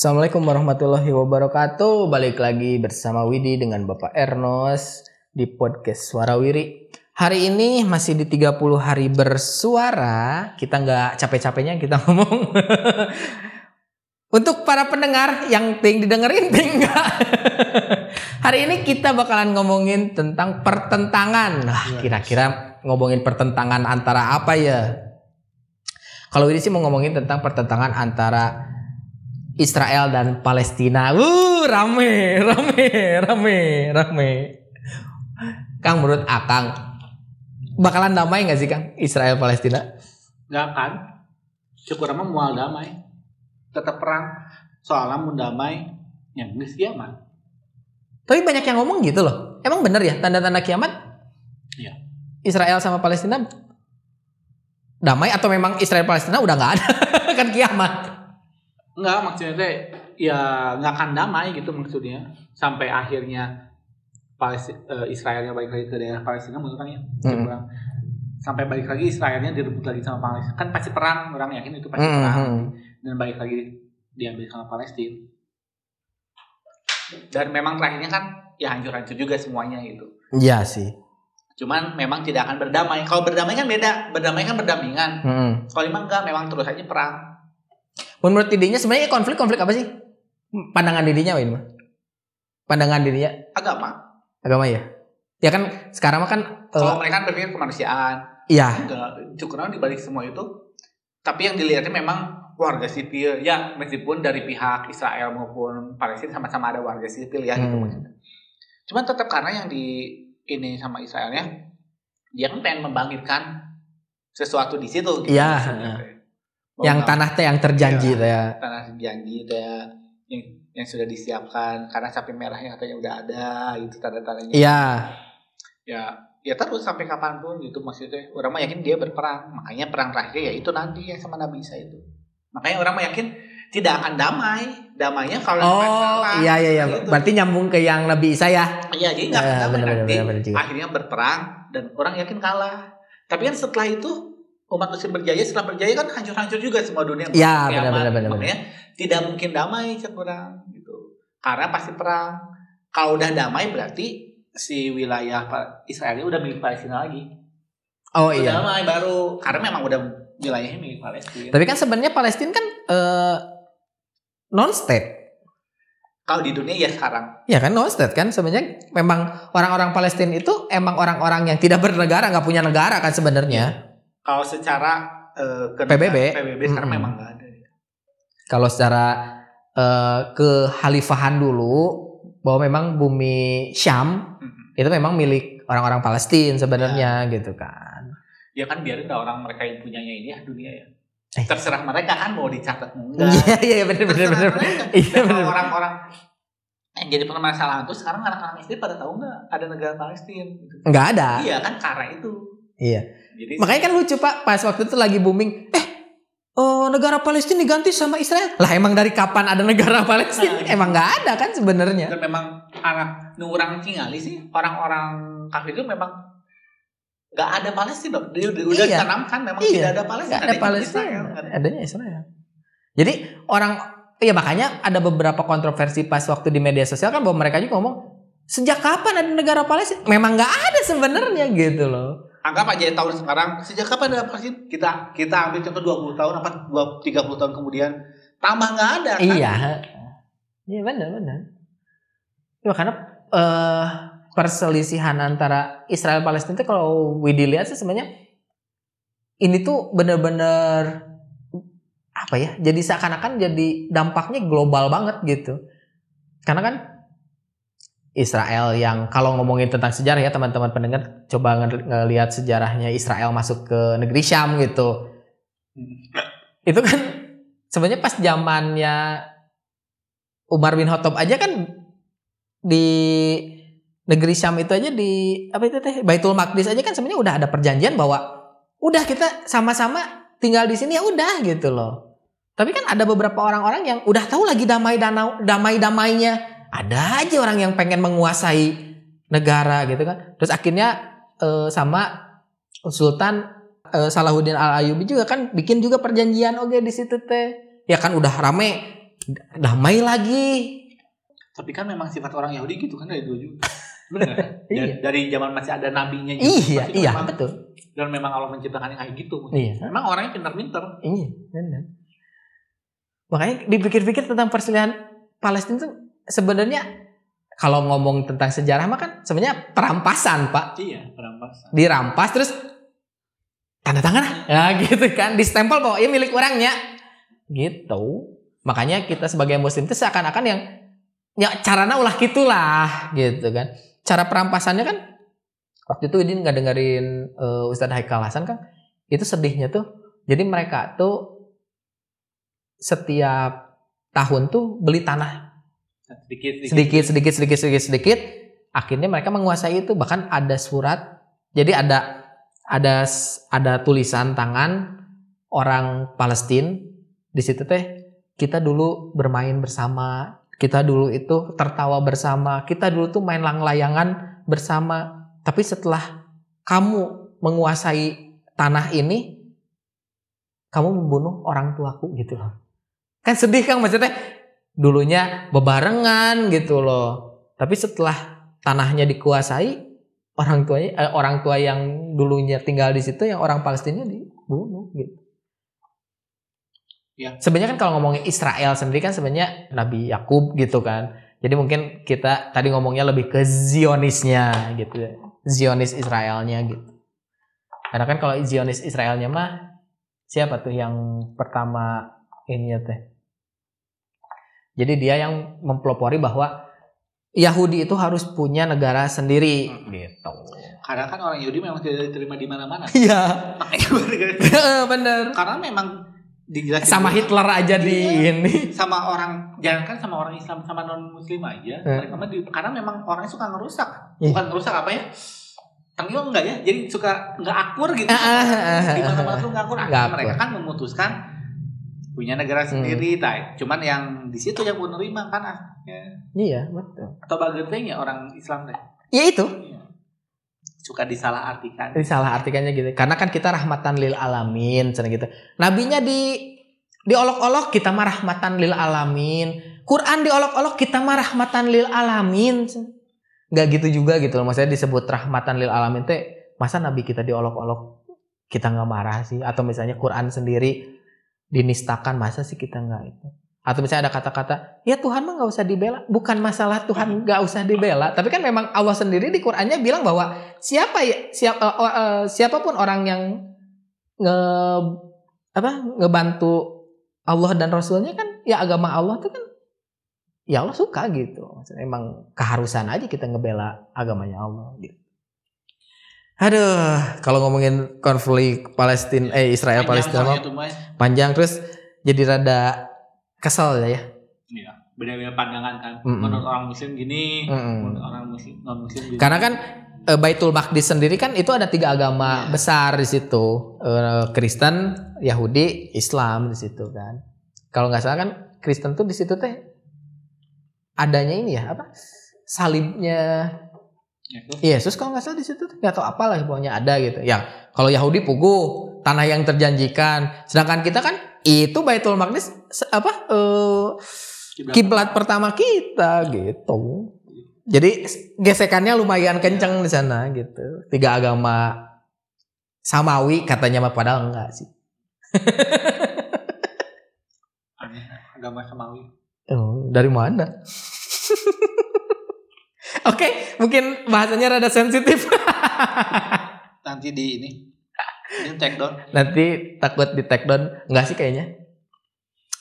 Assalamualaikum warahmatullahi wabarakatuh. Balik lagi bersama Widi dengan Bapak Ernos di podcast Suara Wiri. Hari ini masih di 30 hari bersuara. Kita nggak capek-capeknya kita ngomong. Untuk para pendengar yang ting didengerin ting enggak. Hari ini kita bakalan ngomongin tentang pertentangan. Nah, kira-kira ngomongin pertentangan antara apa ya? Kalau ini sih mau ngomongin tentang pertentangan antara Israel dan Palestina. Uh, rame, rame, rame, rame. Kang menurut Akang bakalan damai nggak sih Kang Israel Palestina? Nggak akan. Syukur sama mual damai. Tetap perang. Soalnya mau damai. Yang geus kiamat. Tapi banyak yang ngomong gitu loh. Emang bener ya tanda-tanda kiamat? Iya. Israel sama Palestina damai atau memang Israel Palestina udah nggak ada kan kiamat? Enggak maksudnya teh ya nggak akan damai gitu maksudnya. Sampai akhirnya Palestina, Israelnya balik lagi ke daerah Palestina menurut orang ya. Hmm. Orang. Sampai balik lagi Israelnya direbut lagi sama Palestina. Kan pasti perang. Orang yakin itu pasti Hmm, perang. hmm. Dan balik lagi diambil sama Palestina. Dan memang terakhirnya kan ya hancur-hancur juga semuanya gitu. Iya sih. Cuman memang tidak akan berdamai. Kalau berdamai kan beda. Berdamai kan berdampingan. Hmm. Kalau memang enggak, memang terus aja perang. Menurut didinya sebenarnya konflik-konflik apa sih? Pandangan didinya Win mah? Pandangan dirinya Agama. agama ya? Ya kan sekarang mah kan Kalau mereka kan berpikir kemanusiaan. iya, Enggak. Cukup dibalik semua itu. Tapi yang dilihatnya memang warga sipil. Ya meskipun dari pihak Israel maupun Palestina sama-sama ada warga sipil ya gitu Hmm. maksudnya. Cuman tetap karena yang di ini sama Israelnya dia kan pengen membangkitkan sesuatu di situ gitu. Iya, maksudnya. Yang tanah teh yang terjanji Iya. teh ya. tanah janji ya yang yang sudah disiapkan karena sapi merahnya katanya udah ada gitu tanda-tandanya Iya. ya ya terus sampai kapan pun gitu maksudnya orang mah yakin dia berperang makanya perang terakhir ya itu nanti ya sama Nabi Isa itu makanya orang mah yakin tidak akan damai damainya kalau Oh, masalah. iya iya iya. Gitu. Berarti nyambung ke yang Nabi Isa ya. iya jadi nggak akan Eh, damai bener, nanti bener, bener akhirnya berperang dan orang yakin kalah tapi kan setelah itu umat muslim berjaya setelah berjaya kan hancur-hancur juga semua dunia Iya, benar Kiamat. benar benar. tidak mungkin damai cek orang gitu. Karena pasti perang. Kalau udah damai berarti si wilayah Israel udah milik Palestina lagi. Oh Udah iya. damai baru karena memang udah wilayahnya milik Palestina. Tapi kan sebenarnya Palestina kan eh, non state. Kalau di dunia ya sekarang. Ya kan non state kan sebenarnya memang orang-orang Palestina itu emang orang-orang yang tidak bernegara, nggak punya negara kan sebenarnya. Kalau secara ke PBB. PBB sekarang Mm-mm. memang nggak ada. Kalau secara eh, kehalifahan dulu bahwa memang bumi Syam Mm-mm. itu memang milik orang-orang Palestina sebenarnya gitu kan. Ya kan biarin dah orang mereka yang punyanya ini ya dunia ya. Eh. Terserah mereka kan mau dicatat mau enggak. Iya iya benar benar benar. Iya benar. orang-orang yang jadi permasalahan tuh sekarang anak-anak SD pada tahu nggak ada negara Palestina gitu. Nggak ada. Iya kan karena itu. Iya. Jadi Makanya kan lucu Pak, pas waktu itu lagi booming, eh oh, negara Palestina diganti sama Israel. Lah emang dari kapan ada negara Palestina? Nah, emang nggak ada kan sebenarnya. dan memang anak nu orang tinggali sih orang-orang kafir itu memang nggak ada Palestina. Dia udah, udah Iya. ditanamkan memang Iya. tidak ada Palestina. Nggak ada Palestina, Israel, ada. adanya Israel. Jadi orang, ya makanya ada beberapa kontroversi pas waktu di media sosial kan bahwa mereka juga ngomong sejak kapan ada negara Palestina? Memang nggak ada sebenarnya gitu loh. Anggap aja tahun sekarang sejak kapan ada Palestina? Kita kita ambil contoh 20 tahun apa 20, 30 tahun kemudian tambah nggak ada kan? Iya, iya benar benar. Ya karena eh perselisihan antara Israel Palestina itu kalau Widi lihat sih sebenarnya ini tuh benar-benar apa ya? Jadi seakan-akan jadi dampaknya global banget gitu. Karena kan Israel yang kalau ngomongin tentang sejarah ya teman-teman pendengar coba nge- ngelihat sejarahnya Israel masuk ke negeri Syam gitu. Itu kan sebenarnya pas zamannya Umar bin Khattab aja kan di negeri Syam itu aja di apa itu teh Baitul Maqdis aja kan sebenarnya udah ada perjanjian bahwa udah kita sama-sama tinggal di sini ya udah gitu loh. Tapi kan ada beberapa orang-orang yang udah tahu lagi damai danau damai damainya ada aja orang yang pengen menguasai negara gitu kan. Terus akhirnya eh, sama Sultan eh, Salahuddin Al Ayyubi juga kan bikin juga perjanjian oke di situ teh. Ya kan udah rame damai lagi. Tapi kan memang sifat orang Yahudi gitu kan dari dulu juga. Benar. Iya. Dari- zaman masih ada nabinya gitu. Iya, Pasti iya, memang- betul. Dan memang Allah menciptakannya kayak gitu. Iya. Memang orangnya pintar-pintar. Iya, benar. Makanya dipikir-pikir tentang perselisihan Palestina itu sebenarnya kalau ngomong tentang sejarah mah kan sebenarnya perampasan, Pak. Iya, perampasan. Dirampas terus tanda tangan ah. ya gitu kan, distempel bahwa ini milik orangnya. Gitu. Makanya kita sebagai muslim itu seakan-akan yang ya caranya ulah gitulah gitu kan. Cara perampasannya kan waktu itu Idin nggak dengerin eh, Ustadz Haikal Hasan kan itu sedihnya tuh. Jadi mereka tuh setiap tahun tuh beli tanah Sedikit, sedikit. Sedikit sedikit sedikit sedikit akhirnya mereka menguasai itu. Bahkan ada surat. Jadi ada ada ada tulisan tangan orang Palestina di situ teh kita dulu bermain bersama. Kita dulu itu tertawa bersama. Kita dulu tuh main lang-layangan bersama. Tapi setelah kamu menguasai tanah ini kamu membunuh orang tuaku gitu loh. Kan sedih kan maksudnya dulunya bebarengan gitu loh. Tapi setelah tanahnya dikuasai orang tuanya eh, orang tua yang dulunya tinggal di situ yang orang Palestina dibunuh gitu. Ya. Sebenarnya kan kalau ngomongin Israel sendiri kan sebenarnya Nabi Yakub gitu kan. Jadi mungkin kita tadi ngomongnya lebih ke Zionisnya gitu. Zionis Israelnya gitu. Karena kan kalau Zionis Israelnya mah siapa tuh yang pertama ini ya teh? Jadi dia yang mempelopori bahwa Yahudi itu harus punya negara sendiri Hmm. gitu. Karena kan orang Yahudi memang tidak diterima di mana-mana. Iya, bener. Karena memang dijelasin Sama dulu. Hitler aja di Iya. ini. sama orang jangan kan sama orang Islam sama non Muslim aja Hmm. mereka mah di- karena memang orangnya suka ngerusak Iya. bukan ngerusak apa ya Tengil enggak ya jadi suka nggak akur gitu di mana ah, mana tuh nggak akur Nggak Akhirnya akur. mereka kan memutuskan punya negara Hmm. sendiri tay cuman yang di situ yang mau nerima kan akhirnya Iya, betul. atau bagaimana orang Islam deh Ya itu, suka disalahartikan salah artikannya gitu. Karena kan kita rahmatan lil alamin, cina gitu. Nabinya di diolok-olok kita mah rahmatan lil alamin. Quran diolok-olok kita mah rahmatan lil alamin. Gak gitu juga gitu loh. Maksudnya disebut rahmatan lil alamin teh masa nabi kita diolok-olok kita nggak marah sih atau misalnya Quran sendiri dinistakan masa sih kita nggak itu? Atau misalnya ada kata-kata ya Tuhan mah nggak usah dibela. Bukan masalah Tuhan nggak usah dibela tapi kan memang Allah sendiri di Qurannya bilang bahwa siapa ya siapa eh, eh, siapa pun orang yang nge apa ngebantu Allah dan Rasulnya kan ya agama Allah tuh kan ya Allah suka gitu. Maksudnya emang keharusan aja kita ngebela agamanya Allah gitu aduh kalau ngomongin konflik Palestina eh Israel Palestina mah itu mas panjang terus jadi rada kesel ya Iya, beda-beda pandangan kan. Mm-mm. Menurut orang muslim gini, Mm-mm. menurut orang muslim non muslim gini. Karena kan eh, Baitul Maqdis sendiri kan itu ada tiga agama Iya. besar di situ. Eh, Kristen, Yahudi, Islam di situ kan. Kalau nggak salah kan Kristen tuh di situ teh adanya ini ya apa? Salibnya Ya. Yesus kalau nggak salah di situ nggak tahu apalah pokoknya ada gitu. Ya kalau Yahudi pugu tanah yang terjanjikan. Sedangkan kita kan itu Baitul Maqdis apa eh, Kiblat. pertama kita gitu. Jadi gesekannya lumayan kenceng di sana gitu. Tiga agama samawi katanya mah padahal enggak sih. Agama samawi. Oh, dari mana? Oke, mungkin bahasanya rada sensitif. Nanti di ini, ini take down. Nanti takut di take down. Enggak sih kayaknya.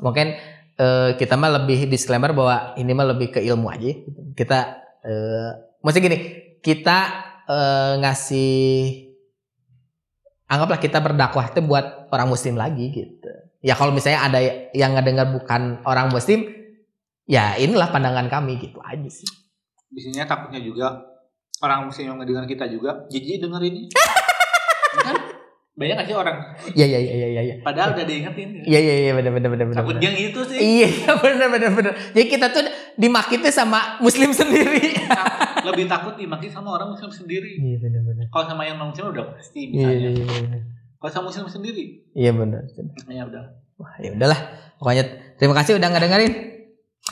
Mungkin eh, kita mah lebih disclaimer bahwa ini mah lebih ke ilmu aja. Kita eh maksudnya gini, kita eh, ngasih anggaplah kita berdakwah itu buat orang muslim lagi gitu. Ya kalau misalnya ada yang ngedengar bukan orang muslim, ya inilah pandangan kami gitu aja sih. Biasanya takutnya juga orang muslim yang ngedengar kita juga, jijik denger ini. kan? Banyak sih orang, Iya iya iya iya iya. padahal udah diingetin. Iya iya iya benar benar benar benar. Takut dia gitu sih. Iya iya, benar benar benar. Jadi kita tuh dimakitnya sama muslim sendiri. Lebih takut dimaki sama orang muslim sendiri. Iya benar benar. Kalau sama yang non muslim udah pasti Iya misalnya. iya iya. Kalau sama muslim sendiri, Iya benar. ya udah. Wah, ya udahlah. Pokoknya terima kasih udah ngedengerin.